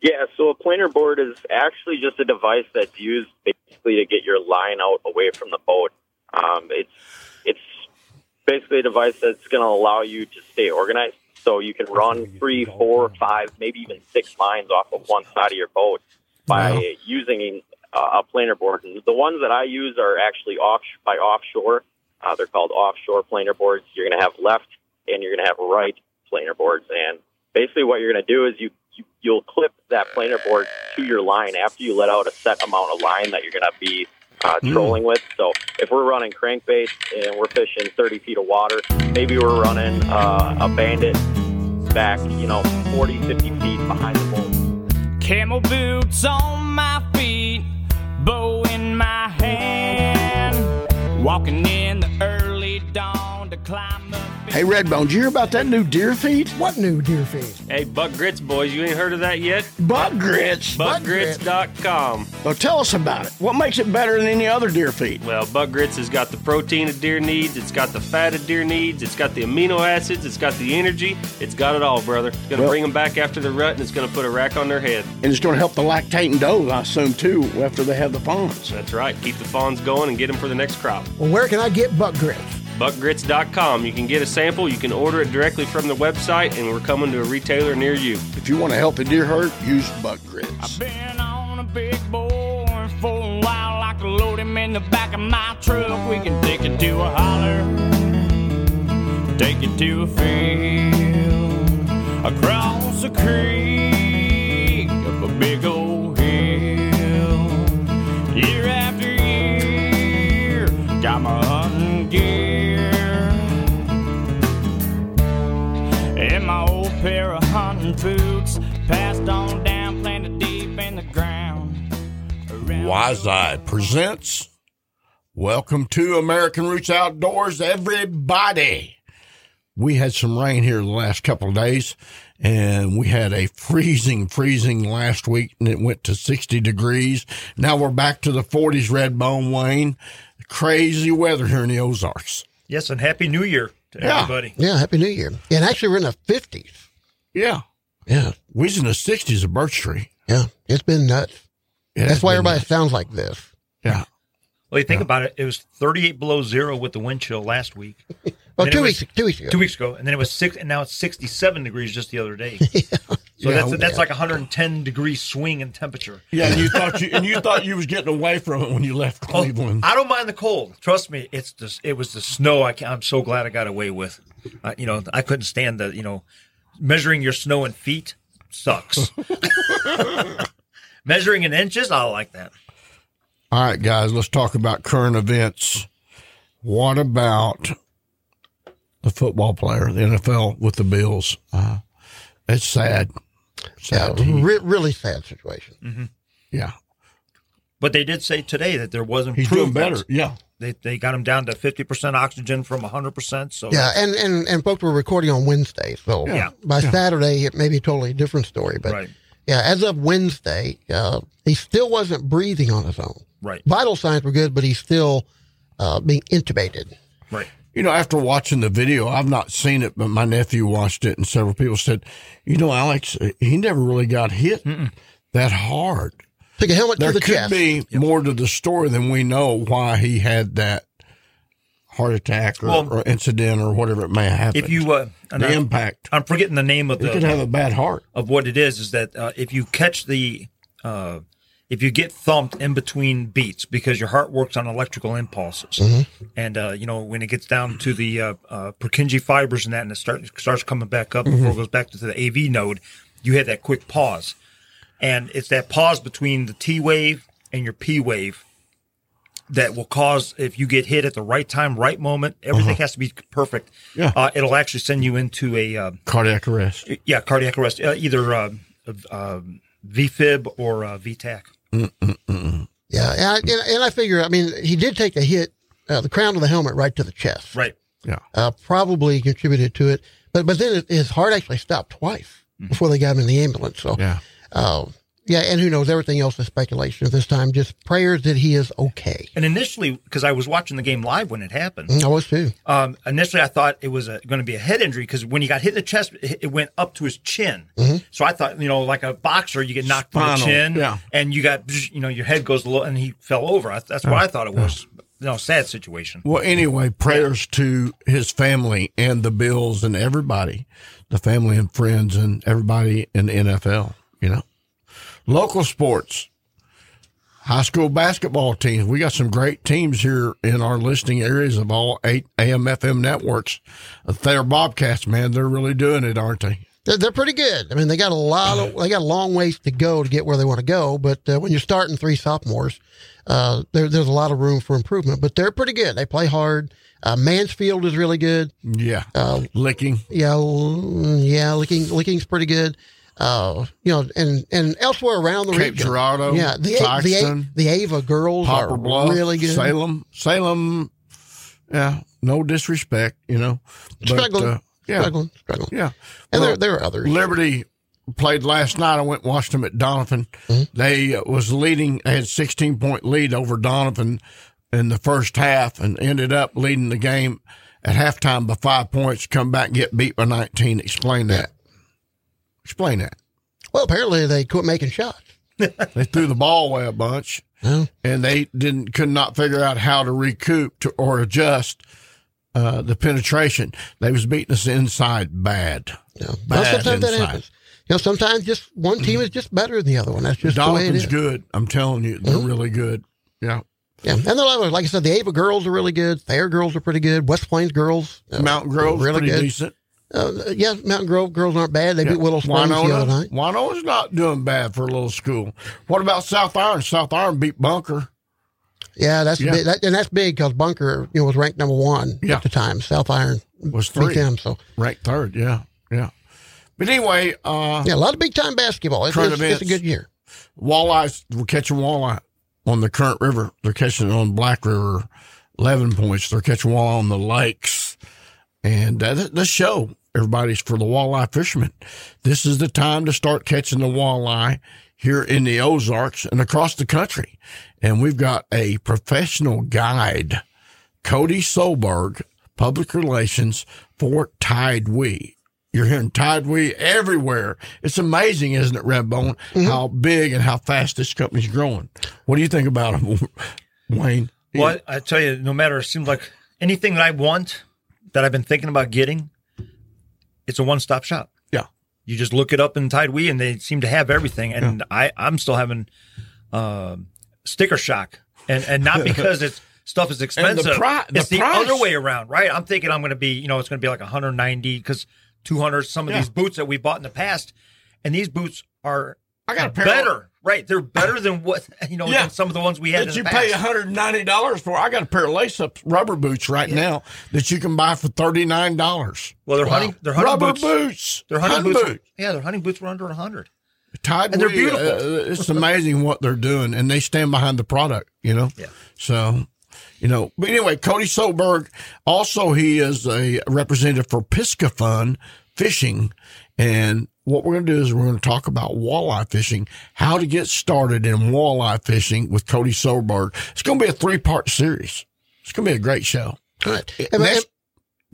Yeah, so a planer board is actually just a device that's used basically to get your line out away from the boat. Um, it's it's basically a device that's going to allow you to stay organized. So you can run three, four, five, maybe even six lines off of one side of your boat by Wow. using uh, a planer board. And the ones that I use are actually off by offshore. Uh, they're called offshore planer boards. You're going to have left and you're going to have right planer boards. And basically, what you're going to do is you, you you'll clip that planer board to your line after you let out a set amount of line that you're going to be uh, trolling with. So if we're running crankbait and we're fishing 30 feet of water, maybe we're running uh, a bandit back, you know, 40, 50 feet behind the boat. Camel boots on my feet, bow in my hand. Walking in Hey, Redbone, did you hear about that new deer feed? What new deer feed? Hey, Buck Grits boys, you ain't heard of that yet? Buck grits. Buckgrits.com. Well, tell us about it. What makes it better than any other deer feed? Well, Buck Grits has got the protein a deer needs, it's got the fat a deer needs, it's got the amino acids, it's got the energy, it's got it all, brother. It's gonna Well- bring them back after the rut and it's gonna put a rack on their head. And it's going to help the lactating doe, I assume, too, after they have the fawns. That's right. Keep the fawns going and get them for the next crop. Well, where can I get buck grits? Buckgrits.com. You can get a sample, you can order it directly from the website, and we're coming to a retailer near you. If you want to help a deer herd, use buck grits. I've Been on a big boy for a while, I can load him in the back of my truck. We can take it to a holler, take it to a field, across a creek, up a big old hill. Year after pair of hunting boots passed on down, planted deep in the ground. Wise Eye presents Welcome to American Roots Outdoors, everybody. We had some rain here the last couple of days, and we had a freezing, freezing last week, and it went to 60 degrees. Now we're back to the 40s, Red Bone Wayne. Crazy weather here in the Ozarks. Yes, and Happy New Year to Yeah. everybody. Yeah, Happy New Year. And actually, we're in the 50s. Yeah. Yeah, We was in the 60s, of birch tree. yeah. It's been nuts. It That's why everybody nice. sounds like this. Yeah. Well, you think about it, it was 38 below zero with the wind chill last week. Well, two was- weeks, two weeks ago. Two weeks ago, and then it was six, and now it's 67 degrees just the other day. yeah. So Yeah, that's that's yeah. like a 110 degree swing in temperature. Yeah, and you thought you and you thought you was getting away from it when you left Oh, Cleveland. I don't mind the cold. Trust me, it's just it was the snow. I can, I'm so glad I got away with. Uh, you know, I couldn't stand the you know measuring your snow in feet sucks. measuring in inches, I like that. All right, guys, let's talk about current events. What about the football player, the NFL with the Bills? Uh, it's sad. Sad. He- re- really sad situation. yeah, But they did say today that there was he's doing better. Yeah, They they got him down to 50 percent oxygen from 100 percent. So Yeah, and, and, and folks were recording on Wednesday. So Yeah. by Saturday, it may be a totally different story. But right, yeah, as of Wednesday, uh, he still wasn't breathing on his own. right, Vital signs were good, but he's still uh, being intubated. right. you know, after watching the video, I've not seen it, but my nephew watched it, and several people said, you know, Alex, he never really got hit that hard. Took a helmet There to the could chest. be more to the story than we know why he had that heart attack or, Well, or incident or whatever it may have happened. If you uh, and the I, impact, I'm forgetting the name of he could the have a bad heart. of what it is. Is that uh, if you catch the uh, if you get thumped in between beats because your heart works on electrical impulses, and uh, you know when it gets down to the uh, uh, Purkinje fibers and that, and it starts starts coming back up before it goes back to the AV node, you have that quick pause, and it's that pause between the T wave and your P wave that will cause if you get hit at the right time, right moment, everything has to be perfect. Yeah. uh, it'll actually send you into a uh, Cardiac arrest. yeah, cardiac arrest, uh, either uh, uh, VFib or uh, VTach. Yeah, and I, and, and I figure, I mean, he did take a hit, uh, the crown of the helmet right to the chest. Right. Yeah. Uh, probably contributed to it. But but then it, his heart actually stopped twice before they got him in the ambulance. So Yeah. Uh, Yeah, and who knows? Everything else is speculation at this time. Just prayers that he is okay. And initially, because I was watching the game live when it happened, I was too. um, initially I thought it was going to be a head injury because when he got hit in the chest, it, it went up to his chin. So I thought, you know, like a boxer, you get knocked in the chin, yeah. and you got, you know, your head goes low, and he fell over. That's what I thought it was. You know, sad situation. Well, anyway, prayers to his family and the Bills and everybody, the family and friends and everybody in the NFL, you know. Local sports, high school basketball teams. We got some great teams here in our listing areas of all eight AM FM networks. Thayer Bobcats, man, they're really doing it, aren't they? They're, they're pretty good. I mean, they got a lot of, they got a long ways to go to get where they want to go. But uh, when you're starting three sophomores, uh, there, there's a lot of room for improvement. But they're pretty good. They play hard. Uh, Mansfield is really good. Yeah. Uh, Licking. yeah, yeah, licking, licking's pretty good. Uh, you know, and and elsewhere around the Cape region, Girardeau, yeah, the the, the Ava girls Poplar are Bluff, really good. Salem, Salem. Yeah, no disrespect, you know, but Struggling, uh, yeah, struggling, struggling. yeah. And Well, there there are others. Liberty played last night. I went and watched them at Donovan. Mm-hmm. They uh, was leading. They had sixteen point lead over Donovan in the first half, and ended up leading the game at halftime by five points. Come back get beat by nineteen. Explain that. Explain that. well, apparently they quit making shots. They threw the ball away a bunch. And they didn't could not figure out how to recoup to, or adjust uh, the penetration. They was beating us inside bad. you know, well, Bad sometimes that inside. happens. You know, sometimes just one team is just better than the other one. That's just the way it is. good. I'm telling you, they're Mm-hmm. really good. Yeah. Yeah, and they're like, like I said, the Ava girls are really good. Thayer girls are pretty good. West Plains girls, uh, Mountain Grove's really pretty good. decent. Uh, yeah, Mountain Grove girls aren't bad. They beat Willow Springs the other Winona, night. Winona's not doing bad for a little school. What about South Iron? South Iron beat Bunker. Yeah, that's Yeah. Big, that, and that's big because Bunker, you know, was ranked number one Yeah. at the time. South Iron Was beat three. them. So Ranked third. Yeah. Yeah. But anyway, uh, yeah, a lot of big time basketball. It's, it's, it's a good year. walleyes, we're catching walleye on the current river. They're catching it on Black River, 11 points. They're catching walleye on the lakes. And uh, th- this show, everybody's for the walleye fishermen. This is the time to start catching the walleye here in the Ozarks and across the country. And we've got a professional guide, Cody Solberg, public relations for TideWe. You're hearing TideWe everywhere. It's amazing, isn't it, Redbone, how big and how fast this company's growing. What do you think about them, Wayne? Well, I, I tell you, no matter, it seems like anything that I want that I've been thinking about getting, it's a one stop shop. Yeah. You just look it up in TideWe and they seem to have everything. And I, I'm still having um sticker shock. And, and not because it's stuff is expensive. pri- the it's the price. other way around, right? I'm thinking I'm going to be, you know, it's going to be like 190 because 200, some of Yeah. these boots that we bought in the past. And these boots are I got a pair better, right? They're better than what, you know, Yeah. than some of the ones we had that you the pay $190 for. I got a pair of lace up rubber boots right now that you can buy for $39. Well, they're hunting, they're hunting rubber boots. boots. Their hunting Hunting boots, boots. yeah, their hunting boots were under a hundred. Tide And they're We, beautiful. uh, it's amazing what they're doing, and they stand behind the product. You know. Yeah. So, you know. But anyway, Cody Solberg. Also, he is a representative for Piscifun Fishing, and what we're going to do is we're going to talk about walleye fishing, how to get started in walleye fishing with Cody Solberg. It's going to be a three part series. It's going to be a great show. All right. And- Next- and-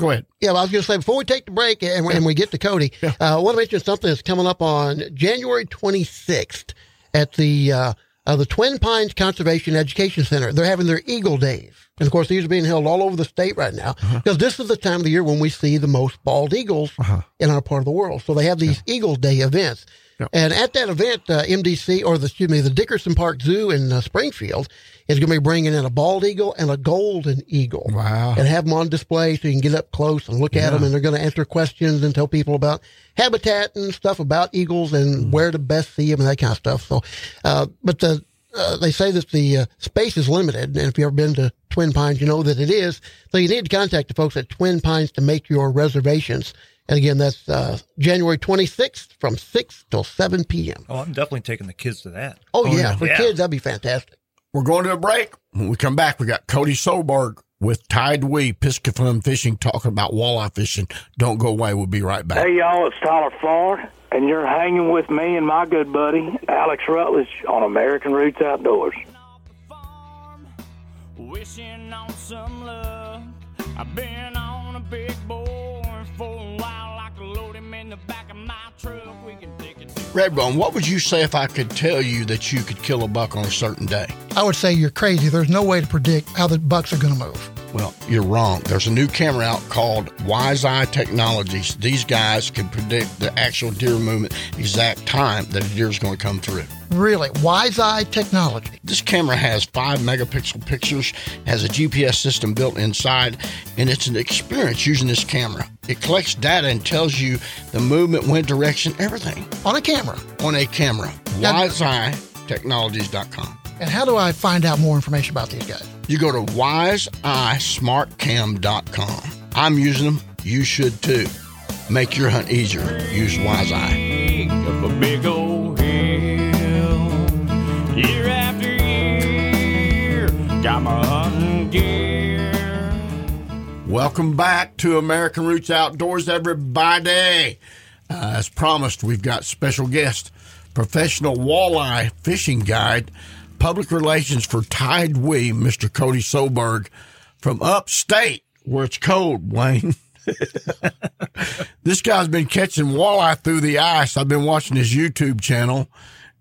go ahead. Yeah, well, I was going to say before we take the break and, and we get to Cody, uh, I want to mention something that's coming up on January 26th at the uh, uh, the Twin Pines Conservation Education Center. They're having their Eagle Days, and of course, these are being held all over the state right now because this is the time of the year when we see the most bald eagles in our part of the world. So they have these Eagle Day events. Yeah. And at that event, uh, MDC or the excuse me, the Dickerson Park Zoo in uh, Springfield is going to be bringing in a bald eagle and a golden eagle Wow. and have them on display so you can get up close and look at them. And they're going to answer questions and tell people about habitat and stuff about eagles and where to best see them and that kind of stuff. So, uh, but the, uh, they say that the uh, space is limited. And if you've ever been to Twin Pines, you know that it is. So you need to contact the folks at Twin Pines to make your reservations. And again, that's uh, January 26th from 6 till 7 p.m. Oh, I'm definitely taking the kids to that. Oh, yeah, yeah. for Yeah. kids, that'd be fantastic. We're going to a break. When we come back, we got Cody Solberg with TideWe Piscataway Fishing talking about walleye fishing. Don't go away. We'll be right back. Hey, y'all, it's Tyler Ford, and you're hanging with me and my good buddy, Alex Rutledge, on American Roots Outdoors. Wishing on some luck. I've been on a big bore for a while. I could load him in the back of my truck. We can take it Redbone, what would you say if I could tell you that you could kill a buck on a certain day? I would say you're crazy. There's no way to predict how the bucks are going to move. Well, you're wrong. There's a new camera out called Wise Eye Technologies. These guys can predict the actual deer movement, exact time that a deer is going to come through. Really, Wise Eye Technology. This camera has five megapixel pictures, has a GPS system built inside, and it's an experience using this camera. It collects data and tells you the movement, wind direction, everything On a camera. on a camera. Now- WiseEyeTechnologies.com. And how do I find out more information about these guys? You go to wiseeyesmartcam.com. I'm using them. You should too. Make your hunt easier. Use Wise Eye. up a big old hill. Year after year, got my hunting gear. Welcome back to American Roots Outdoors, everybody. Uh, as promised, we've got special guest, professional walleye fishing guide, public relations for TideWe, Mr. Cody Soberg from upstate, where it's cold, Wayne. this guy's been catching walleye through the ice. I've been watching his YouTube channel,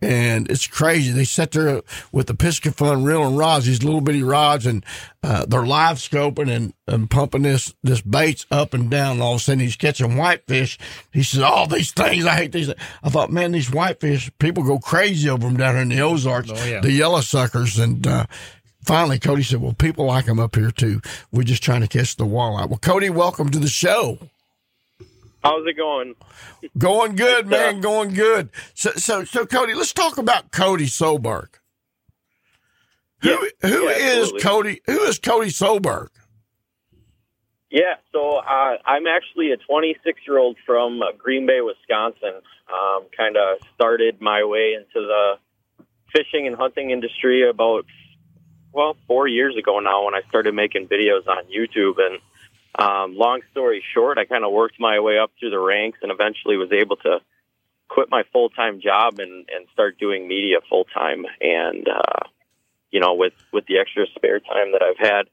and it's crazy. They sit there with the Piscifun reel and rods, these little bitty rods, and uh, they're live scoping and, and pumping this this baits up and down. And all of a sudden, he's catching whitefish. He says, "All these things, I hate these." I thought, man, these whitefish, people go crazy over them down here in the Ozarks, Oh, yeah. the yellow suckers, and. uh Finally, Cody said, "Well, people like them up here too. We're just trying to catch the walleye." Well, Cody, welcome to the show. How's it going? Going good, man. Going good. So, so, so, Cody, let's talk about Cody Soberg. Who, who yeah, is. Cody? Who is Cody Soberg? Yeah, so uh, I'm actually a 26 year old from uh, Green Bay, Wisconsin. Um, kind of started my way into the fishing and hunting industry about, well, four years ago now when I started making videos on YouTube. And um, long story short, I kind of worked my way up through the ranks and eventually was able to quit my full time job and, and start doing media full time. And, uh, you know, with, with the extra spare time that I've had,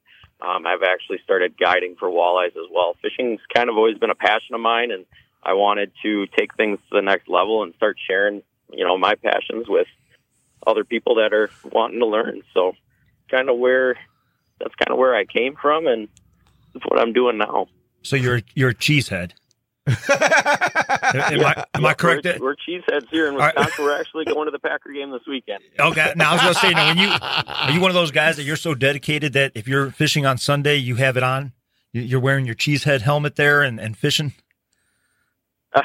um, I've actually started guiding for walleyes as well. Fishing's kind of always been a passion of mine, and I wanted to take things to the next level and start sharing, you know, my passions with other people that are wanting to learn. So, kind of where that's kind of where I came from, and that's what I'm doing now. So you're you're a cheesehead. am I, am I correct? We're, we're cheeseheads here in All right. Wisconsin. We're actually going to the Packer game this weekend. Okay. Now I was going to say, now when you are you one of those guys that you're so dedicated that if you're fishing on Sunday, you have it on. You- You're wearing your cheesehead helmet there and, and fishing.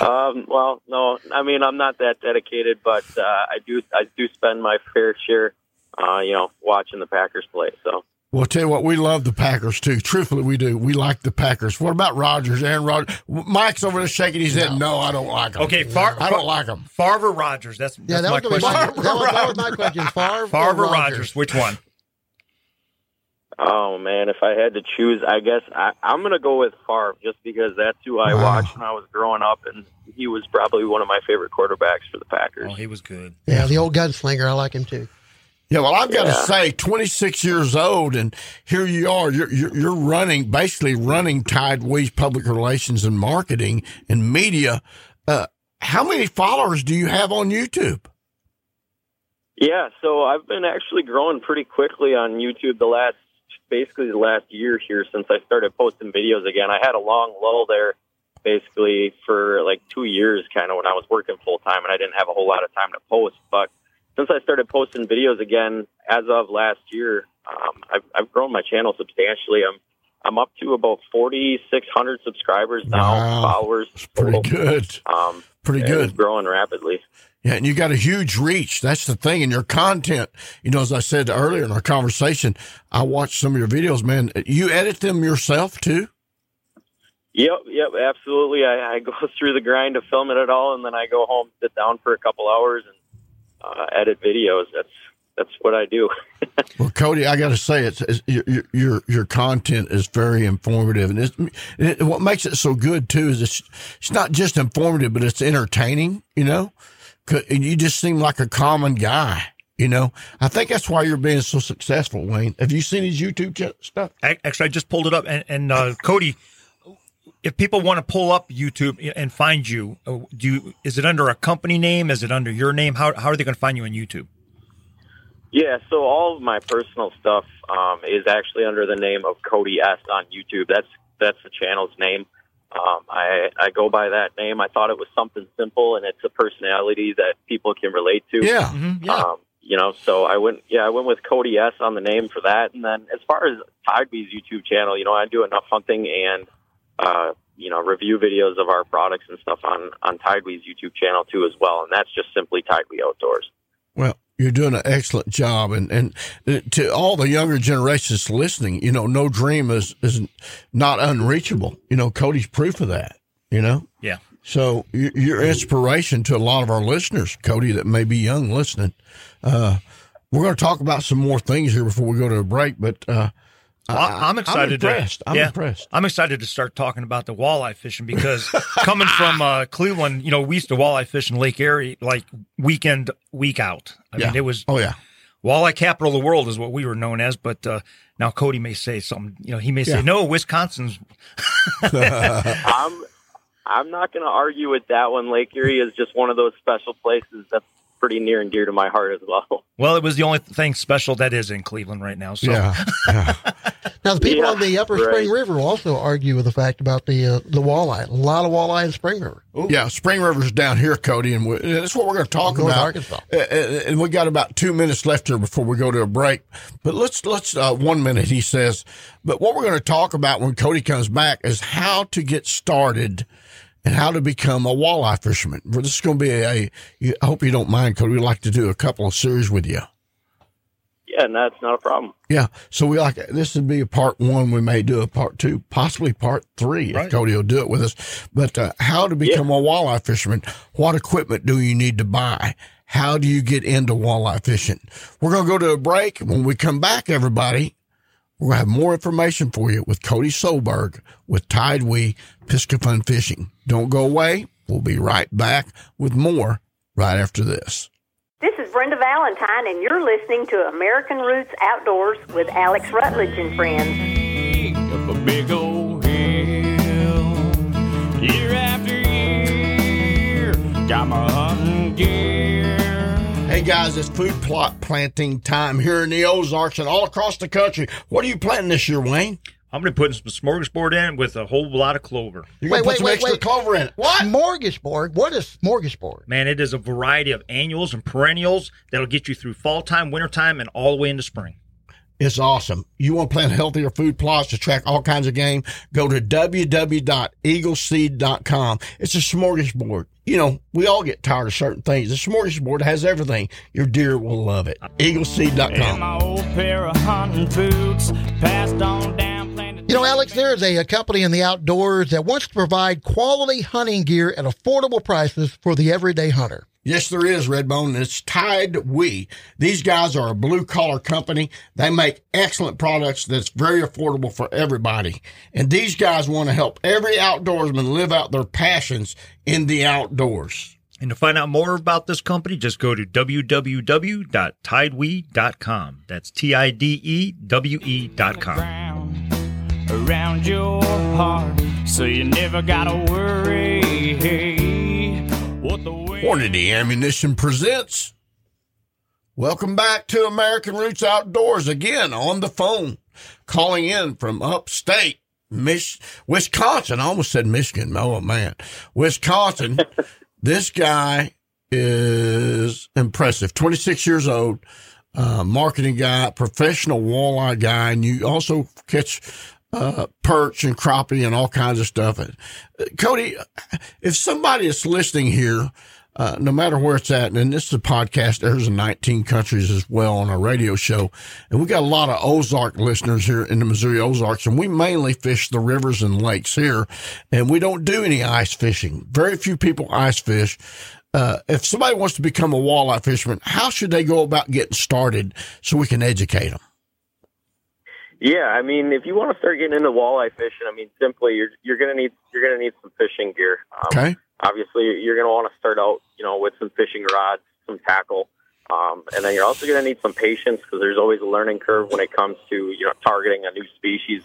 Um, well, no, I mean I'm not that dedicated, but uh, I do I do spend my fair share, uh, you know, watching the Packers play. So. Well, I'll tell you what, we love the Packers too. Truthfully, we do. We like the Packers. What about Rodgers? Aaron Rodgers? Mike's over there shaking his head. No, I don't like him. Okay, Far, I don't like him. Favre Rodgers. That's, Yeah, that's that my was, gonna question. my, that, was, that was my question. Favre, Favre or Rodgers. Which one? Oh man, if I had to choose, I guess I, I'm going to go with Favre just because that's who I Wow. watched when I was growing up, and he was probably one of my favorite quarterbacks for the Packers. Oh, he was good. Yeah, the old gunslinger. I like him too. Yeah, well, I've got to say, 26 years old, and here you are. You're, you're, you're running, basically running TideWe's public relations and marketing and media. Uh, how many followers do you have on YouTube? Yeah, so I've been actually growing pretty quickly on YouTube the last, basically the last year here since I started posting videos again. I had a long lull there, basically for like two years, kind of when I was working full time, and I didn't have a whole lot of time to post. But since I started posting videos again, as of last year, um, I've, I've grown my channel substantially. I'm I'm up to about 4,600 subscribers now, Wow. followers. It's pretty total. good. Um, Pretty good. Growing rapidly. Yeah, and you got a huge reach. That's the thing. And your content, you know, as I said earlier in our conversation, I watched some of your videos, man. You edit them yourself too? Yep, yep, absolutely. I, I go through the grind of filming it all, and then I go home, sit down for a couple hours, and uh, edit videos. That's that's what I do. Well, Cody, I got to say, it's, it's your, your your content is very informative, and it's, it, what makes it so good too is it's it's not just informative, but it's entertaining. You know, 'Cause you just seem like a common guy. You know, I think that's why you're being so successful, Wayne. Have you seen his YouTube stuff? Ac- Actually, I just pulled it up, and, and uh, Cody, if people want to pull up YouTube and find you, uh, do you, is it under a company name? Is it under your name? How how are they going to find you on YouTube? Yeah, so all of my personal stuff um, is actually under the name of Cody S on YouTube. That's that's the channel's name. Um, I I go by that name. I thought it was something simple, and it's a personality that people can relate to. Yeah, Mm-hmm. Yeah. Um, you know, so I went, yeah, I went with Cody S on the name for that. And then as far as TideWe's YouTube channel, you know, I do enough hunting and, uh, you know, review videos of our products and stuff on, on TideWe's YouTube channel too as well. And that's just simply TideWe Outdoors. Well, you're doing an excellent job, and and to all the younger generations listening, you know, no dream is is not unreachable. You know, Cody's proof of that. You know, Yeah. so you- you're inspiration to a lot of our listeners, Cody, that may be young listening. Uh, we're going to talk about some more things here before we go to a break, but uh, Well, I, am excited. I'm impressed. To, I'm yeah, impressed. I'm excited to start talking about the walleye fishing because coming from uh, Cleveland, you know, we used to walleye fish in Lake Erie like weekend, week out. I Yeah. mean, it was Oh yeah, walleye capital of the world is what we were known as. But uh, now Cody may say something. You know, he may Yeah. say, "No, Wisconsin's." I'm, I'm not going to argue with that one. Lake Erie is just one of those special places that's pretty near and dear to my heart as well. Well, it was the only thing special that is in Cleveland right now. So yeah, yeah. Now, the people Yeah, on the Upper right. Spring River will also argue with the fact about the uh, the walleye. A lot of walleye in Spring River. Yeah, Spring River's down here, Cody, and, we, and that's what we're going to talk North about. Arkansas. Uh, And we got about two minutes left here before we go to a break. But let's let's uh, one minute. He says, but what we're going to talk about when Cody comes back is how to get started and how to become a walleye fisherman. This is going to be a. a you- I hope you don't mind, Cody. We'd like to do a couple of series with you. Yeah, and that's not a problem. Yeah. So we like this would be a part one. We may do a part two, possibly part three if Cody will do it with us. But uh, how to become a walleye fisherman? What equipment do you need to buy? How do you get into walleye fishing? We're going to go to a break. When we come back, everybody, we're going to have more information for you with Cody Solberg with TideWe Piscifun Fishing. Don't go away. We'll be right back with more right after this. This is Brenda Valentine, and you're listening to American Roots Outdoors with Alex Rutledge and friends. Up a big old hill, year after year, got my hunting gear. Hey guys, it's food plot planting time here in the Ozarks and all across the country. What are you planting this year, Wayne? I'm going to put some smorgasbord in with a whole lot of clover. You're gonna put some wait, extra wait. clover in it. What? Smorgasbord. What is smorgasbord? Man, it is a variety of annuals and perennials that'll get you through fall time, winter time, and all the way into spring. It's awesome. You want to plant healthier food plots to track all kinds of game? Go to www.eagleseed.com. It's a smorgasbord. You know, we all get tired of certain things. The smorgasbord has everything. Your deer will love it. And Eagleseed.com. my old pair of hunting boots passed on down. Planted- You know, Alex, there is a, a company in the outdoors that wants to provide quality hunting gear at affordable prices for the everyday hunter. Yes, there is, Redbone. It's TideWe. These guys are a blue collar company. They make excellent products that's very affordable for everybody. And these guys want to help every outdoorsman live out their passions in the outdoors. And to find out more about this company, just go to www.tidewe.com. That's T I D E W E dot com. ground around your heart, so you never gotta worry what the wind. Hornady Ammunition presents. Welcome back to American Roots Outdoors again on the phone, calling in from upstate Mich- Wisconsin. I almost said Michigan. Oh man, Wisconsin. this guy is impressive. 26 years old, uh, marketing guy, professional walleye guy, and you also catch uh, perch and crappie and all kinds of stuff. Uh, Cody, if somebody is listening here, uh, no matter where it's at, and this is a podcast, there's in 19 countries as well on our radio show. And we got a lot of Ozark listeners here in the Missouri Ozarks, and we mainly fish the rivers and lakes here, and we don't do any ice fishing. Very few people ice fish. uh, if somebody wants to become a walleye fisherman, how should they go about getting started so we can educate them? Yeah, I mean, if you want to start getting into walleye fishing, I mean, simply you're you're gonna need you're gonna need some fishing gear. Um, Okay. Obviously, you're gonna want to start out, you know, with some fishing rods, some tackle, um, and then you're also gonna need some patience because there's always a learning curve when it comes to you know targeting a new species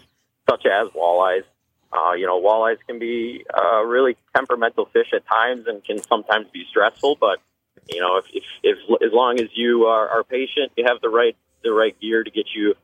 such as walleyes. Uh, you know, walleyes can be uh, really temperamental fish at times and can sometimes be stressful. But you know, if, if, if as long as you are, are patient, you have the right the right gear to get you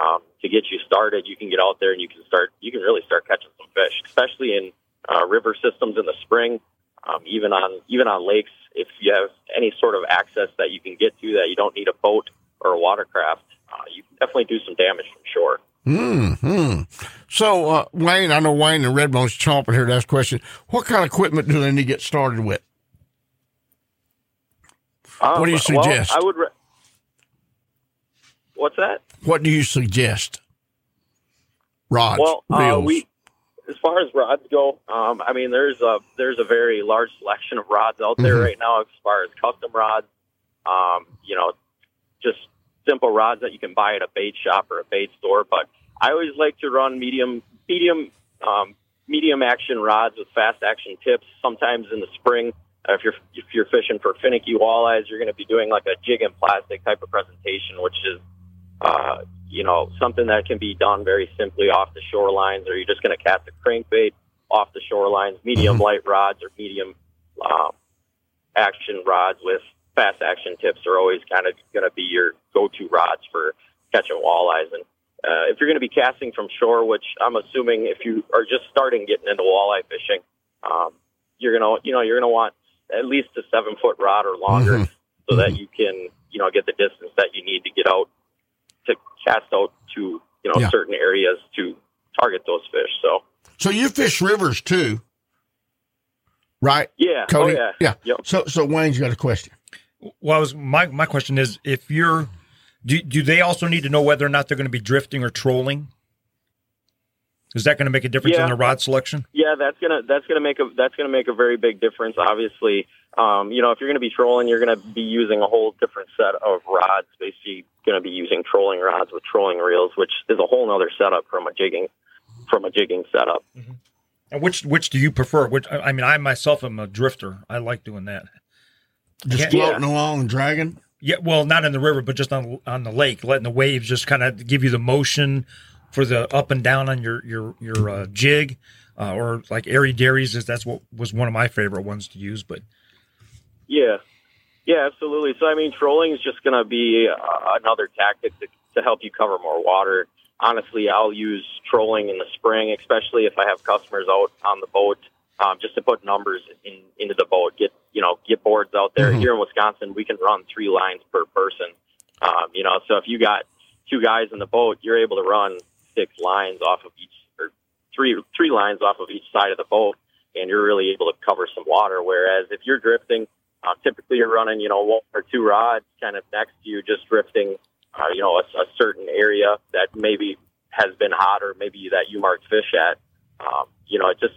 um, to get you started, you can get out there and you can start. You can really start catching some fish, especially in uh, river systems in the spring, um, even on even on lakes. If you have any sort of access that you can get to that you don't need a boat or a watercraft, uh, you can definitely do some damage from shore. Hmm. So, uh, Wayne, I know Wayne and Redbone's chomping here to ask a question. What kind of equipment do they need to get started with? Um, What do you well, suggest? I would. Re- What's that? What do you suggest? Rods, Well, uh, we as far as rods go, um, I mean, there's a there's a very large selection of rods out there Mhm. right now. As far as custom rods, um, you know, just simple rods that you can buy at a bait shop or a bait store. But I always like to run medium medium um, medium action rods with fast action tips. Sometimes in the spring, if you're if you're fishing for finicky walleyes, you're going to be doing like a jig and plastic type of presentation, which is uh, you know, something that can be done very simply off the shorelines, or you're just going to cast a crankbait off the shorelines, medium light rods or medium um, action rods with fast action tips are always kind of going to be your go-to rods for catching walleyes. And uh, if you're going to be casting from shore, which I'm assuming if you are just starting getting into walleye fishing, um, you're gonna, you know, you're gonna want at least a seven foot rod or longer, Mhm. so that you can, you know, get the distance that you need to get out cast out to, you know, Yeah. certain areas to target those fish. So so you fish rivers too, right? yeah, oh, Cody? oh yeah, Yeah. Yep. So, so Wayne's got a question. Well, I was my my question is if you're do do they also need to know whether or not they're going to be drifting or trolling? Is that going to make a difference Yeah. in the rod selection? Yeah, that's gonna that's gonna make a that's gonna make a very big difference. Obviously, um, you know, if you're gonna be trolling, you're gonna be using a whole different set of rods. Basically, gonna be using trolling rods with trolling reels, which is a whole other setup from a jigging from a jigging setup. And which which do you prefer? Which I I mean, I myself am a drifter. I like doing that. Just Yeah. floating along and dragging. Yeah, well, not in the river, but just on on the lake, letting the waves just kind of give you the motion for the up and down on your your your uh, jig, uh, or like Erie Dearies. Is that's what was one of my favorite ones to use. But Yeah, yeah, absolutely. So I mean, trolling is just going to be uh, another tactic to, to help you cover more water. Honestly, I'll use trolling in the spring, especially if I have customers out on the boat, um, just to put numbers in into the boat. Get you know get boards out there. Mhm. Here in Wisconsin, we can run three lines per person. Um, you know, so if you got two guys in the boat, you're able to run six lines off of each or three three lines off of each side of the boat, and you're really able to cover some water. Whereas if you're drifting, uh, typically you're running, you know, one or two rods kind of next to you, just drifting, uh, you know, a, a certain area that maybe has been hot or maybe that you marked fish at. Um, you know, it just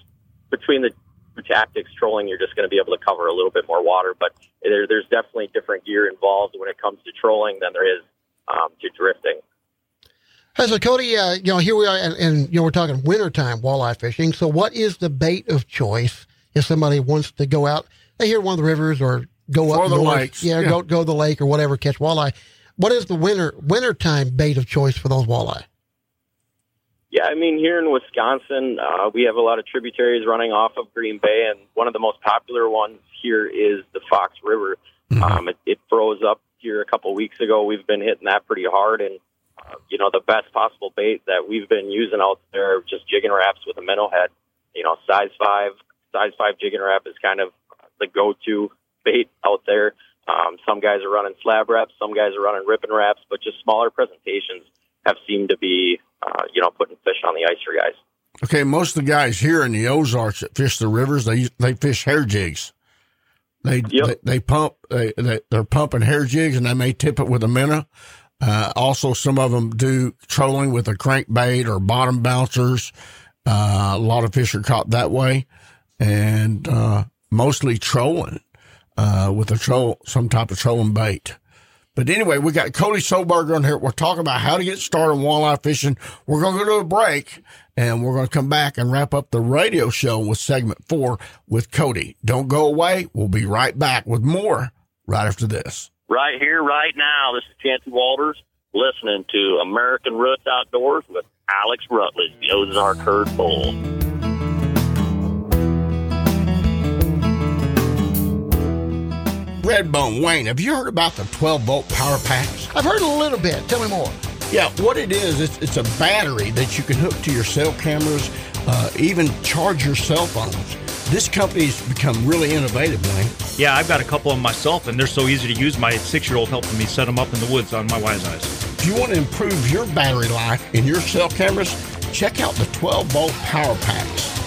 between the two tactics, trolling, you're just going to be able to cover a little bit more water. But there, there's definitely different gear involved when it comes to trolling than there is um, to drifting. Hey, so Cody, uh, you know, here we are, and, and you know, we're talking wintertime walleye fishing. So, what is the bait of choice if somebody wants to go out? They hear one of the rivers or go For up the north, lakes, yeah, yeah. go go to the lake or whatever, catch walleye. What is the winter wintertime bait of choice for those walleye? Yeah, I mean, here in Wisconsin, uh, we have a lot of tributaries running off of Green Bay, and one of the most popular ones here is the Fox River. Um, it, it froze up here a couple weeks ago. We've been hitting that pretty hard, and uh, you know, the best possible bait that we've been using out there just Jigging Raps with a minnow head. You know, size five, size five Jigging Rap is kind of the go-to bait out there. Um, some guys are running Slab Raps, some guys are running Ripping Raps, but just smaller presentations have seemed to be, uh, you know, putting fish on the ice for guys. Okay, most of the guys here in the Ozarks that fish the rivers, they they fish hair jigs. They Yep. they, they pump they, they they're pumping hair jigs and they may tip it with a minnow. Uh, also, some of them do trolling with a crankbait or bottom bouncers. Uh, a lot of fish are caught that way, and uh, mostly trolling. uh, with a troll, some type of trolling bait. But anyway, we got Cody Soberger on here. We're talking about how to get started in walleye fishing. We're going to go to a break and we're going to come back and wrap up the radio show with segment four with Cody. Don't go away. We'll be right back with more right after this. Right here, right now. This is Chancey Walters listening to American Roots Outdoors with Alex Rutledge, the Ozark Herd Bull. Redbone Wayne, have you heard about the 12 volt power packs? I've heard a little bit. Tell me more. Yeah, what it is, it's, it's a battery that you can hook to your cell cameras, uh, even charge your cell phones. This company's become really innovative, Wayne. Yeah, I've got a couple of them myself, and they're so easy to use. My six year old helping me set them up in the woods on my Wise Eyes. If you want to improve your battery life in your cell cameras, check out the 12 volt power packs.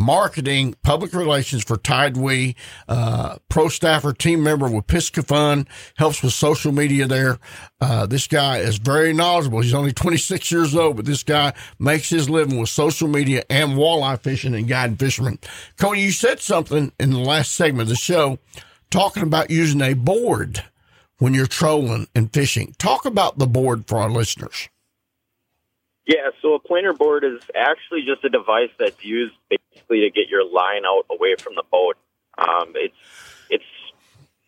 marketing, public relations for TideWe, uh, pro staffer, team member with Piscifun, helps with social media there. Uh, this guy is very knowledgeable. He's only 26 years old, but this guy makes his living with social media and walleye fishing and guiding fishermen. Cody, you said something in the last segment of the show talking about using a board when you're trolling and fishing. Talk about the board for our listeners. Yeah, so a planer board is actually just a device that's used basically to get your line out away from the boat. Um, it's it's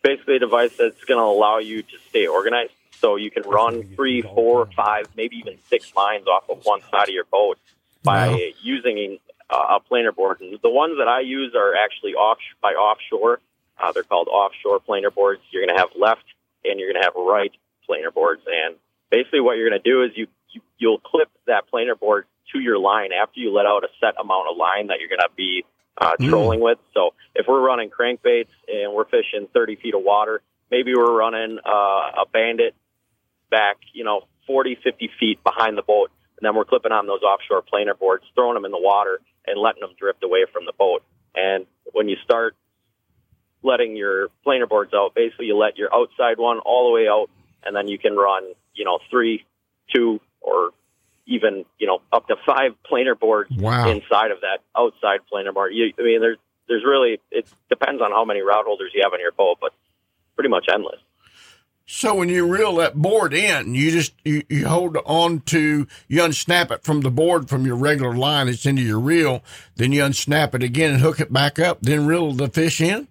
basically a device that's going to allow you to stay organized. So you can run three, four, five, maybe even six lines off of one side of your boat by wow. using uh, a planer board. And the ones that I use are actually off by offshore. Uh, they're called offshore planer boards. You're going to have left and you're going to have right planer boards. And basically, what you're going to do is you you, you'll clip that planer board to your line after you let out a set amount of line that you're going to be uh, mm. trolling with. So if we're running crankbaits and we're fishing 30 feet of water, maybe we're running uh, a bandit back, you know, 40, 50 feet behind the boat. And then we're clipping on those offshore planer boards, throwing them in the water and letting them drift away from the boat. And when you start letting your planer boards out, basically you let your outside one all the way out and then you can run, you know, three, two, or even you know up to five planer boards wow. inside of that outside planer board. You, I mean, there's there's really it depends on how many rod holders you have on your boat, but pretty much endless. So when you reel that board in, you just you, you hold on to you unsnap it from the board from your regular line. It's into your reel. Then you unsnap it again and hook it back up. Then reel the fish in.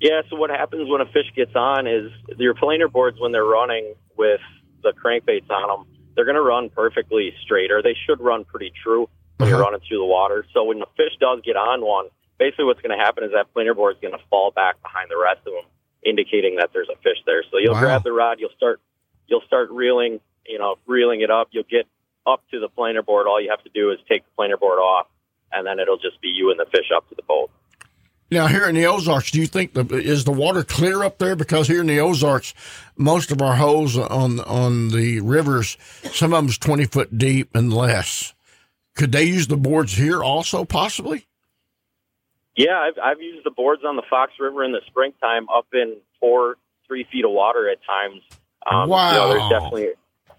Yeah. So what happens when a fish gets on is your planer boards when they're running with the crankbaits on them, they're going to run perfectly straight, or they should run pretty true when uh-huh. you're running through the water. So when the fish does get on one, basically what's going to happen is that planer board is going to fall back behind the rest of them, indicating that there's a fish there. So you'll wow. grab the rod, you'll start, you'll start reeling, you know, reeling it up. You'll get up to the planer board. All you have to do is take the planer board off, and then it'll just be you and the fish up to the boat. Now, here in the Ozarks, do you think the, is the water clear up there? Because here in the Ozarks, most of our holes on on the rivers, some of them's twenty foot deep and less. Could they use the boards here also, possibly? Yeah, I've, I've used the boards on the Fox River in the springtime, up in four, three feet of water at times. Um, wow. You know, there's definitely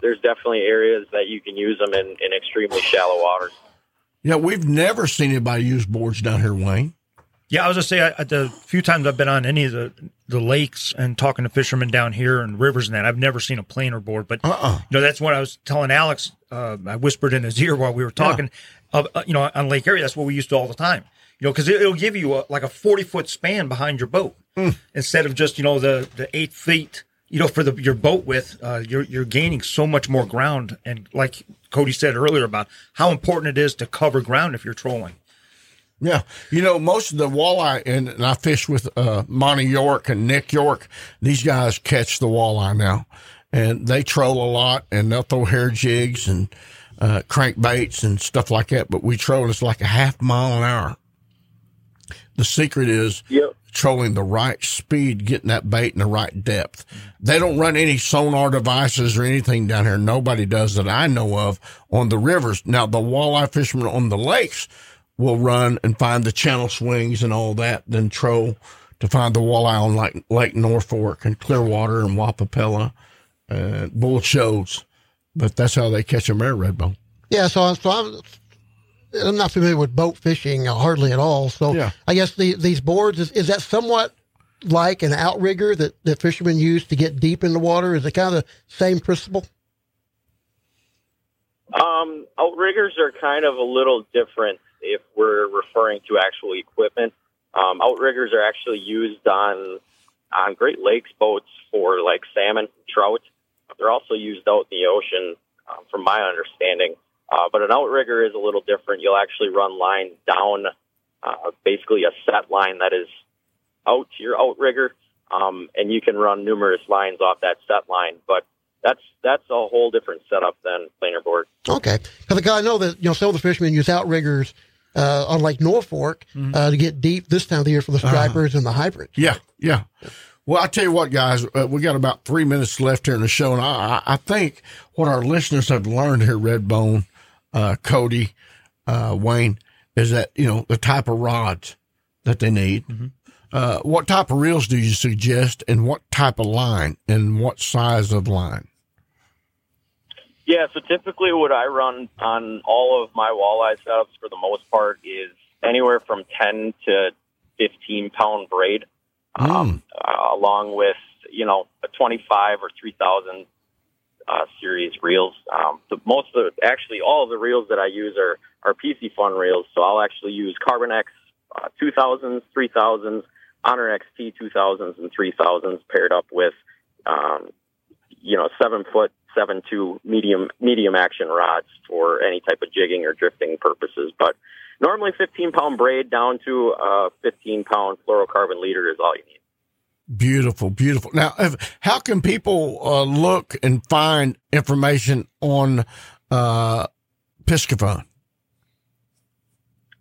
there's definitely areas that you can use them in, in extremely shallow waters. Yeah, we've never seen anybody use boards down here, Wayne. Yeah, I was gonna say I, the few times I've been on any of the, the lakes and talking to fishermen down here and rivers and that, I've never seen a planer board. But uh-uh. you know, that's what I was telling Alex. Uh, I whispered in his ear while we were talking. Yeah. Uh, you know, on Lake Erie, that's what we used to all the time. You know, because it, will give you a, like a forty foot span behind your boat mm. instead of just you know the the eight feet. You know, for the your boat width, uh, you're you're gaining so much more ground. And like Cody said earlier about how important it is to cover ground if you're trolling. Yeah. You know, most of the walleye, and, and I fish with uh, Monty York and Nick York, these guys catch the walleye now. And they troll a lot and they'll throw hair jigs and uh, crankbaits and stuff like that. But we troll, it's like a half mile an hour. The secret is yep. controlling the right speed, getting that bait in the right depth. They don't run any sonar devices or anything down here. Nobody does that I know of on the rivers. Now, the walleye fishermen on the lakes will run and find the channel swings and all that, then troll to find the walleye on like Lake Norfork and Clearwater and Wappapello and Bull Shoals. But that's how they catch them there, Redbone. Yeah, so, so I'm, I'm not familiar with boat fishing uh, hardly at all. So Yeah. I guess the, these boards, is, is that somewhat like an outrigger that, that fishermen use to get deep in the water? Is it kind of the same principle? Um, outriggers are kind of a little different if we're referring to actual equipment. Um, outriggers are actually used on on Great Lakes boats for like salmon, trout. They're also used out in the ocean, um, from my understanding. Uh, but an outrigger is a little different. You'll actually run lines down, uh, basically a set line that is out to your outrigger, um, and you can run numerous lines off that set line. But that's that's a whole different setup than planer board. Okay. Because I know that, you know, some of the fishermen use outriggers uh, on Lake Norfork uh, to get deep this time of the year for the stripers and the hybrids. Yeah, yeah. Well, I tell you what, guys, uh, we got about three minutes left here in the show, and I, I I think what our listeners have learned here, Redbone, uh, Cody, uh, Wayne, is that you know the type of rods that they need. Uh, what type of reels do you suggest, and what type of line, and what size of line? Yeah, so typically what I run on all of my walleye setups for the most part is anywhere from 10 to 15 pound braid, um, uh, along with, you know, a 25 or 3000 uh, series reels. Um, the most of the, actually all of the reels that I use are, are Piscifun reels. So I'll actually use Carbon X uh, 2000s, 3000s, Honor XT 2000s and 3000s paired up with, um, you know, seven foot, seven two medium medium action rods for any type of jigging or drifting purposes. But normally, 15 pound braid down to a 15 pound fluorocarbon leader is all you need. Beautiful, beautiful. Now, if, how can people uh, look and find information on uh?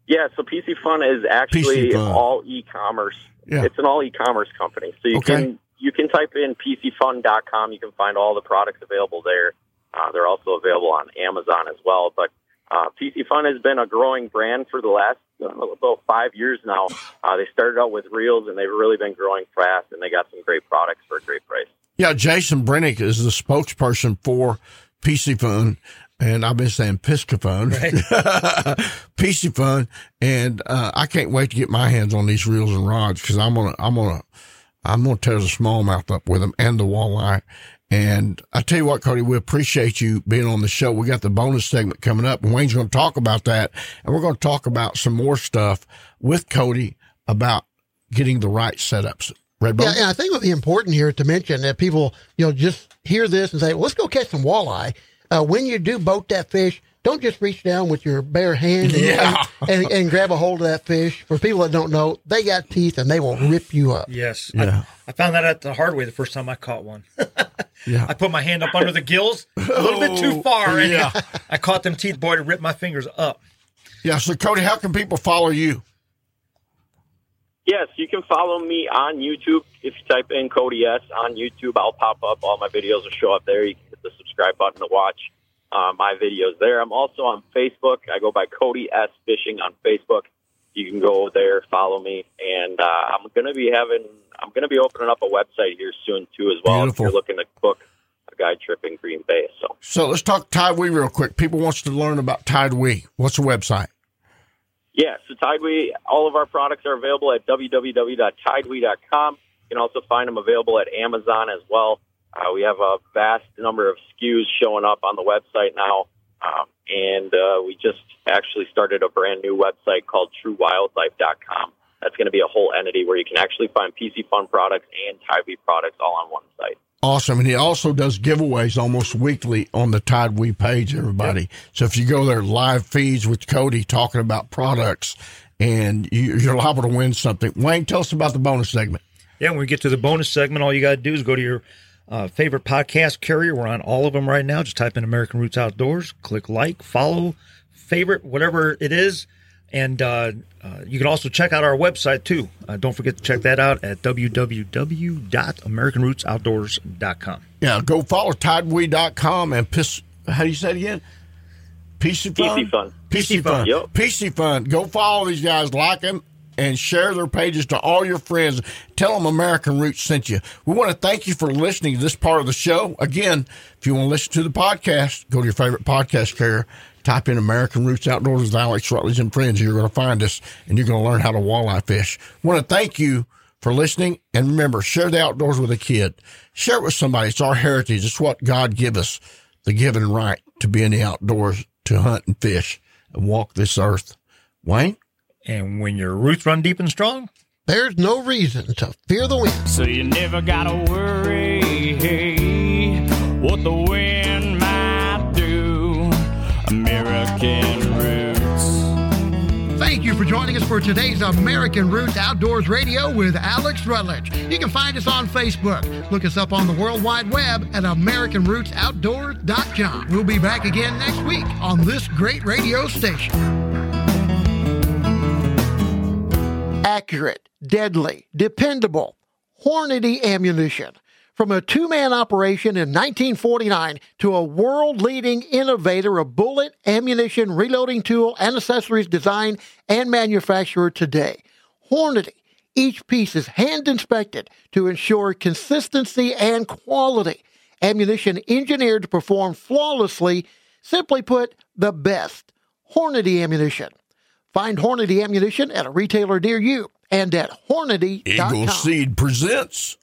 Yeah, so PC Fun is actually Piscifun. all e-commerce. Yeah. It's an all e-commerce company. So you Okay. can you can type in piscifun.com. You can find all the products available there. Uh, they're also available on Amazon as well. But uh, Piscifun has been a growing brand for the last uh, about five years now. Uh, they started out with reels, and they've really been growing fast, and they got some great products for a great price. Yeah, Jason Brennick is the spokesperson for Piscifun, and I've been saying Piscafun, Piscifun, and uh, I can't wait to get my hands on these reels and rods because I'm gonna, I'm gonna, I'm gonna tear the smallmouth up with them and the walleye. And I tell you what, Cody, we appreciate you being on the show. We got the bonus segment coming up, and Wayne's going to talk about that, and we're going to talk about some more stuff with Cody about getting the right setups. Red Yeah, and I think it would be important here to mention that people, you know, just hear this and say, well, let's go catch some walleye. Uh, when you do boat that fish, don't just reach down with your bare hand and, Yeah. and, and, and grab a hold of that fish. For people that don't know, they got teeth and they will rip you up. Yes. Yeah. I, I found that out the hard way the first time I caught one. Yeah. I put my hand up under the gills a little bit too oh, far, and yeah. I caught them teeth, boy, to rip my fingers up. Yeah. So, Cody, how can people follow you? Yes, you can follow me on YouTube. If you type in Cody S on YouTube, I'll pop up. All my videos will show up there. You can hit the subscribe button to watch uh, my videos there. I'm also on Facebook. I go by Cody S Fishing on Facebook. You can go there, follow me, and uh, I'm going to be having. I'm going to be opening up a website here soon too, as well. Beautiful. If you're looking to book a guide trip in Green Bay, so So let's talk TideWe real quick. People wants to learn about TideWe. What's the website? Yeah, so Tide TideWe, all of our products are available at www.tidewe.com. You can also find them available at Amazon as well. Uh, we have a vast number of SKUs showing up on the website now. Um, and uh, we just actually started a brand new website called truewildlife.com. That's going to be a whole entity where you can actually find Piscifun products and TideWe products all on one site. Awesome. And he also does giveaways almost weekly on the TideWe page, everybody. So if you go there, live feeds with Cody talking about products and you, you're liable to win something. Wayne, tell us about the bonus segment. Yeah, when we get to the bonus segment, all you got to do is go to your uh, favorite podcast carrier. We're on all of them right now. Just type in American Roots Outdoors, click like, follow, favorite, whatever it is, And uh, uh, you can also check out our website too. Uh, don't forget to check that out at www.americanrootsoutdoors.com. Yeah, go follow tidewe.com and piss. How do you say it again? Piscifun? PC Fun. Piscifun. Yep. Piscifun. Go follow these guys, like them, and share their pages to all your friends. Tell them American Roots sent you. We want to thank you for listening to this part of the show. Again, if you want to listen to the podcast, go to your favorite podcast carrier, type in American Roots Outdoors with Alex Rutledge and Friends. You're going to find us, and you're going to learn how to walleye fish. We want to thank you for listening. And remember, share the outdoors with a kid. Share it with somebody. It's our heritage. It's what God give us, the given right to be in the outdoors, to hunt and fish and walk this earth. Wayne? And when your roots run deep and strong, There's no reason to fear the wind. So you never gotta worry what the wind might do. American roots. Thank you for joining us for today's American Roots Outdoors Radio with Alex Rutledge. You can find us on Facebook. Look us up on the World Wide Web at AmericanRootsOutdoors.com. We'll be back again next week on this great radio station. Accurate, deadly, dependable, Hornady ammunition. From a two man operation in 1949 to a world leading innovator of bullet, ammunition, reloading tool, and accessories design and manufacturer today. Hornady. Each piece is hand inspected to ensure consistency and quality. Ammunition engineered to perform flawlessly. Simply put, the best. Hornady ammunition. Find Hornady ammunition at a retailer near you and at Hornady.com. Eagle Seed presents.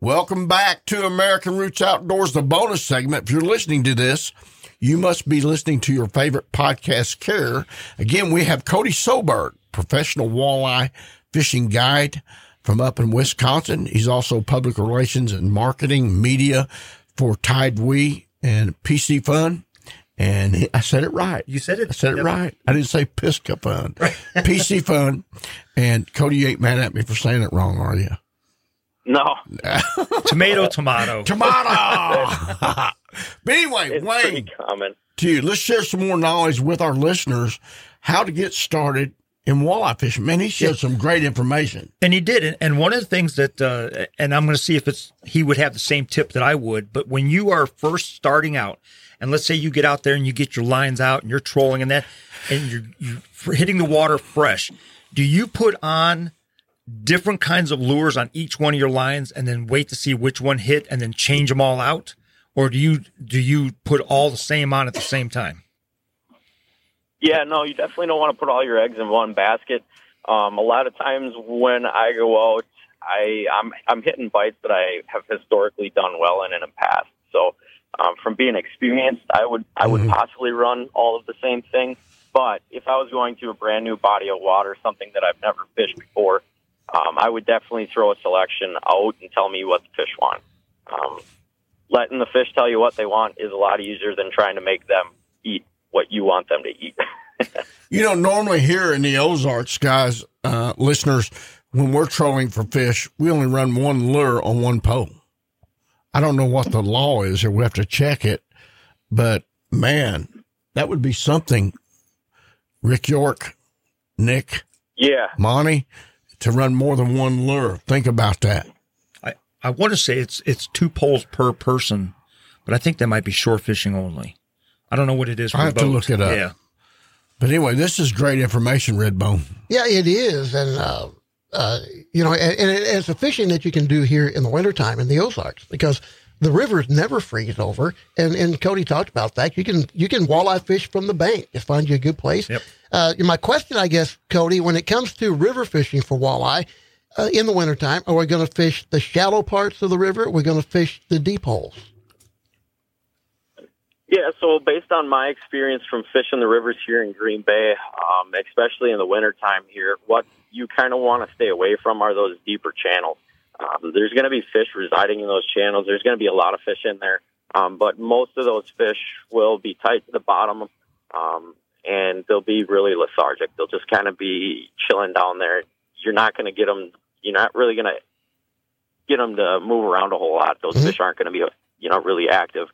Welcome back to American Roots Outdoors, the bonus segment. If you're listening to this, you must be listening to your favorite podcast carrier. Again, we have Cody Solberg, professional walleye fishing guide from up in Wisconsin. He's also public relations and marketing media for TideWe and Piscifun. And he, I said it right. You said it. I said it right. I didn't say Pisca Fun. Piscifun. And Cody, you ain't mad at me for saying it wrong, are you? No, tomato, tomato. Tomato. but anyway, it's Wayne, pretty common. to you, let's share some more knowledge with our listeners how to get started in walleye fishing. Man, he shared some great information. And he did. And- And one of the things that, uh, and I'm going to see if it's, he would have the same tip that I would, but when you are first starting out, and let's say you get out there and you get your lines out and you're trolling and that, and you're, you're hitting the water fresh, do you put on different kinds of lures on each one of your lines and then wait to see which one hit and then change them all out? Or do you, do you put all the same on at the same time? Yeah, no, you definitely don't want to put all your eggs in one basket. Um, a lot of times when I go out, I I'm I'm hitting bites that I have historically done well in in the past. So um, from being experienced, I would I would possibly run all of the same thing. But if I was going to a brand new body of water, something that I've never fished before, um, I would definitely throw a selection out and tell me what the fish want. Um, letting the fish tell you what they want is a lot easier than trying to make them eat what you want them to eat. You know, normally here in the Ozarks, guys, uh, listeners, when we're trolling for fish, we only run one lure on one pole. I don't know what the law is, or we have to check it. But man, that would be something. Rick York, Nick, yeah, Monty, to run more than one lure. Think about that. I, I want to say it's it's two poles per person, but I think that might be shore fishing only. I don't know what it is. For I a have to look it up. Yeah, But anyway, this is great information, Redbone. Yeah, it is. And, uh, uh, you know, and, and it's a fishing that you can do here in the wintertime in the Ozarks because the rivers never freeze over. And, and Cody talked about that. You can, you can walleye fish from the bank. Just find you a good place. Yep. Uh, my question, I guess, Cody, when it comes to river fishing for walleye uh, in the wintertime, are we going to fish the shallow parts of the river? We're going to fish the deep holes? Yeah, so based on my experience from fishing the rivers here in Green Bay, um, especially in the wintertime here, what you kind of want to stay away from are those deeper channels. Um, there's going to be fish residing in those channels. There's going to be a lot of fish in there, um, but most of those fish will be tight to the bottom, um, and they'll be really lethargic. They'll just kind of be chilling down there. You're not going to get them. You're not really going to get them to move around a whole lot. Those Mhm. fish aren't going to be, you know, really active.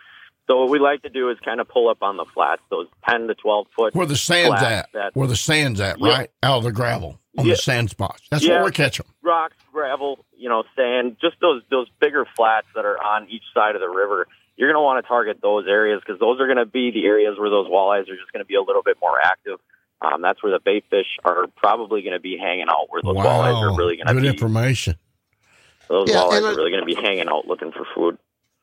So what we like to do is kind of pull up on the flats, those ten to twelve foot. Where the sand's at. that- Where the sand's at, Yeah. right? Out of the gravel on Yeah. the sand spots. That's Yeah. where we catch them. rocks, gravel, you know, sand, just those those bigger flats that are on each side of the river. You're going to want to target those areas because those are going to be the areas where those walleyes are just going to be a little bit more active. Um, that's where the bait fish are probably going to be hanging out. Where those walleyes are really going to Good information. Those Yeah, walleyes and are really going to be hanging out looking for food.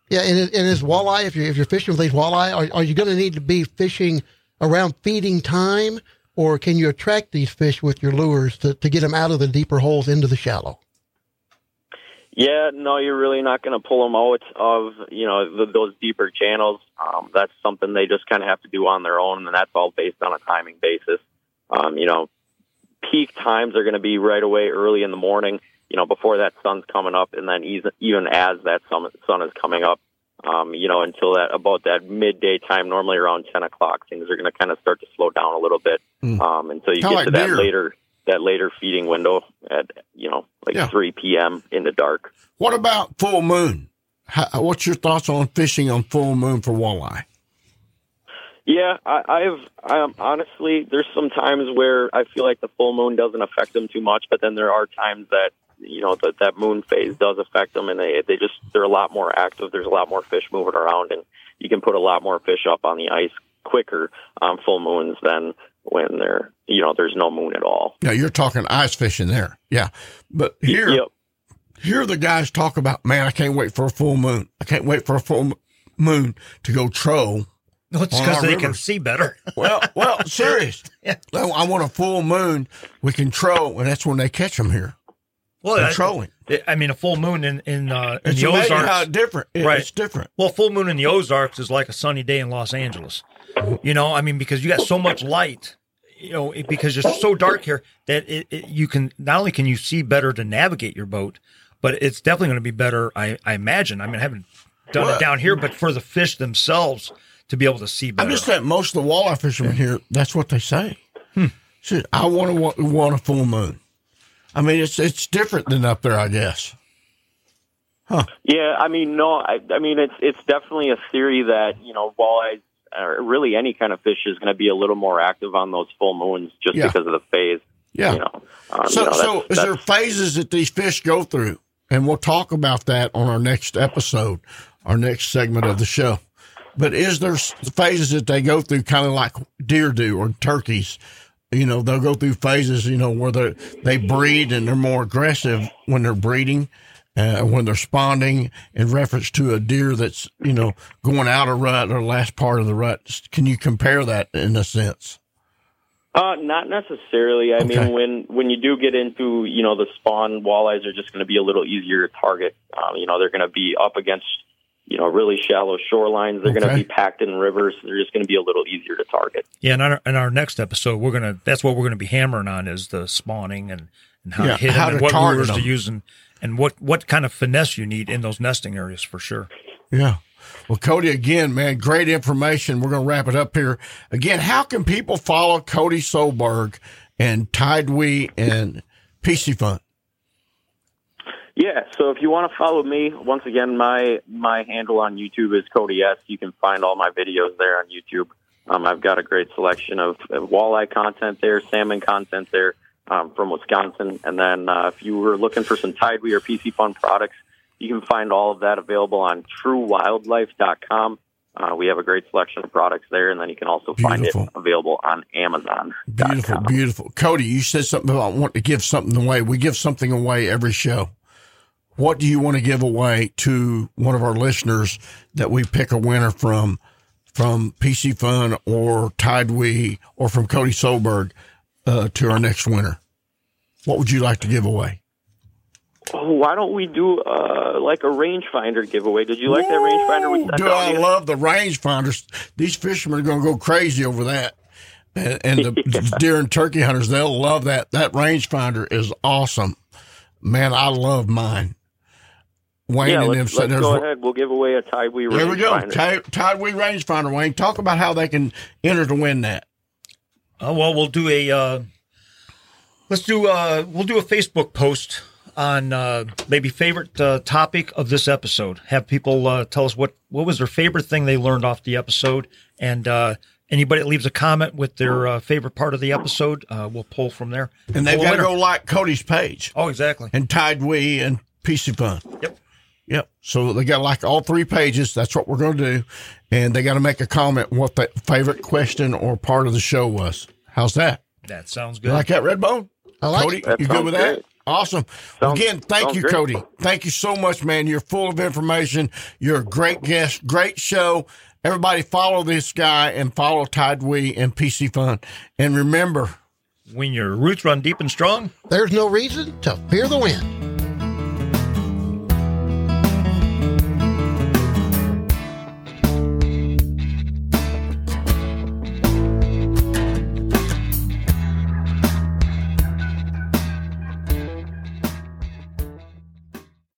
Yeah, and, and is walleye, if you're, if you're fishing with these walleye, are, are you going to need to be fishing around feeding time, or can you attract these fish with your lures to, to get them out of the deeper holes into the shallow? Yeah, no, you're really not going to pull them out of you know the, those deeper channels. Um, that's something they just kind of have to do on their own, and that's all based on a timing basis. Um, you know, peak times are going to be right away early in the morning. You know, before that sun's coming up, and then even even as that sun sun is coming up. Um, you know, until that about that midday time, normally around ten o'clock, things are going to kind of start to slow down a little bit Mm. um, until you Kinda get like to that deer. later that later feeding window at you know like Yeah. three p.m. in the dark. What about full moon? How, what's your thoughts on fishing on full moon for walleye? Yeah, I, I've um, honestly, there's some times where I feel like the full moon doesn't affect them too much, but then there are times that you know that that moon phase does affect them, and they they just they're a lot more active. There's a lot more fish moving around, and you can put a lot more fish up on the ice quicker on full moons than when there you know there's no moon at all. Now you're talking ice fishing there, yeah. But here, Yep. here the guys talk about, man, I can't wait for a full moon. I can't wait for a full moon to go troll. No, it's because our they can see better. Well, well, serious. Yeah. Well, I want a full moon. We can troll, and that's when they catch them here. Well, They're I- I mean, a full moon in in, uh, in It's the Ozarks. how different. It- Right. It's different. Well, full moon in the Ozarks is like a sunny day in Los Angeles. You know, I mean, because you got so much light, you know, it, because it's so dark here that it, it, you can not only can you see better to navigate your boat, but it's definitely going to be better. I, I imagine. I mean, I haven't done Well- it down here, but for the fish themselves to be able to see better. I'm just saying, most of the walleye fishermen here, that's what they say. Hmm. Shit, I want to want a full moon. I mean, it's it's different than up there, I guess. Yeah, I mean, no, I, I mean it's it's definitely a theory that you know walleyes or really any kind of fish is going to be a little more active on those full moons just Yeah. because of the phase. Yeah. You know, um, So, you know, so that's- is there phases that these fish go through? And we'll talk about that on our next episode, our next segment of the show. But is there phases that they go through, kind of like deer do or turkeys? You know, they'll go through phases, you know, where they they breed and they're more aggressive when they're breeding, uh, when they're spawning in reference to a deer that's you know going out of rut or last part of the rut. Can you compare that in a sense? Uh, not necessarily. I Okay. mean, when when you do get into you know the spawn, walleyes are just going to be a little easier to target. Um, you know, they're going to be up against you know really shallow shorelines. They're going to be packed in rivers. They're just going to be a little easier to target. yeah, and our, in our next episode, we're gonna that's what we're gonna be hammering on is the spawning and, and how Yeah, to hit how them and to what target lures to use and, and what what kind of finesse you need in those nesting areas for sure. Yeah. Well, Cody, again, man, great information. We're going to wrap it up here. Again, how can people follow Cody Solberg and TideWe and Piscifun? Yeah, so if you want to follow me, once again, my my handle on YouTube is Cody S. You can find all my videos there on YouTube. Um, I've got a great selection of, of walleye content there, salmon content there um, from Wisconsin, and then uh, if you were looking for some TideWe or Piscifun products, you can find all of that available on TrueWildlife.com. Uh, we have a great selection of products there, and then you can also find it available on Amazon. Beautiful, beautiful. Cody, you said something about wanting to give something away. We give something away every show. What do you want to give away to one of our listeners that we pick a winner from, from Piscifun or TideWe or from Cody Solberg uh, to our next winner? What would you like to give away? Oh, why don't we do uh, like a rangefinder giveaway? Did you like that rangefinder we Do? I love the rangefinders? These fishermen are going to go crazy over that, and, and the deer and turkey hunters they'll love that. That rangefinder is awesome, man. I love mine. Wayne yeah, and let's, them let's there's. go ahead. We'll give away a TideWe rangefinder. There we go. Tide, TideWe rangefinder. Wayne, talk about how they can enter to win that. Uh, well, we'll do a uh, let's do uh, we'll do a Facebook post on uh, maybe favorite uh, topic of this episode. Have people uh, tell us what what was their favorite thing they learned off the episode, and uh, anybody that leaves a comment with their uh, favorite part of the episode, uh, we'll pull from there. And they've Pull a got to go like Cody's page Oh, exactly. and TideWe and Piscifun. Yep. Yep. So they got like all three pages. That's what we're going to do. And they got to make a comment what their favorite question or part of the show was. How's that? That sounds You good. like that, Redbone? I like Cody, it. That you good with that? great. Awesome. Sounds- Again, thank you, great. Cody. Thank you so much, man. You're full of information. You're a great guest, great show. Everybody follow this guy and follow TideWe and Piscifun. And remember, when your roots run deep and strong. There's no reason to fear the wind.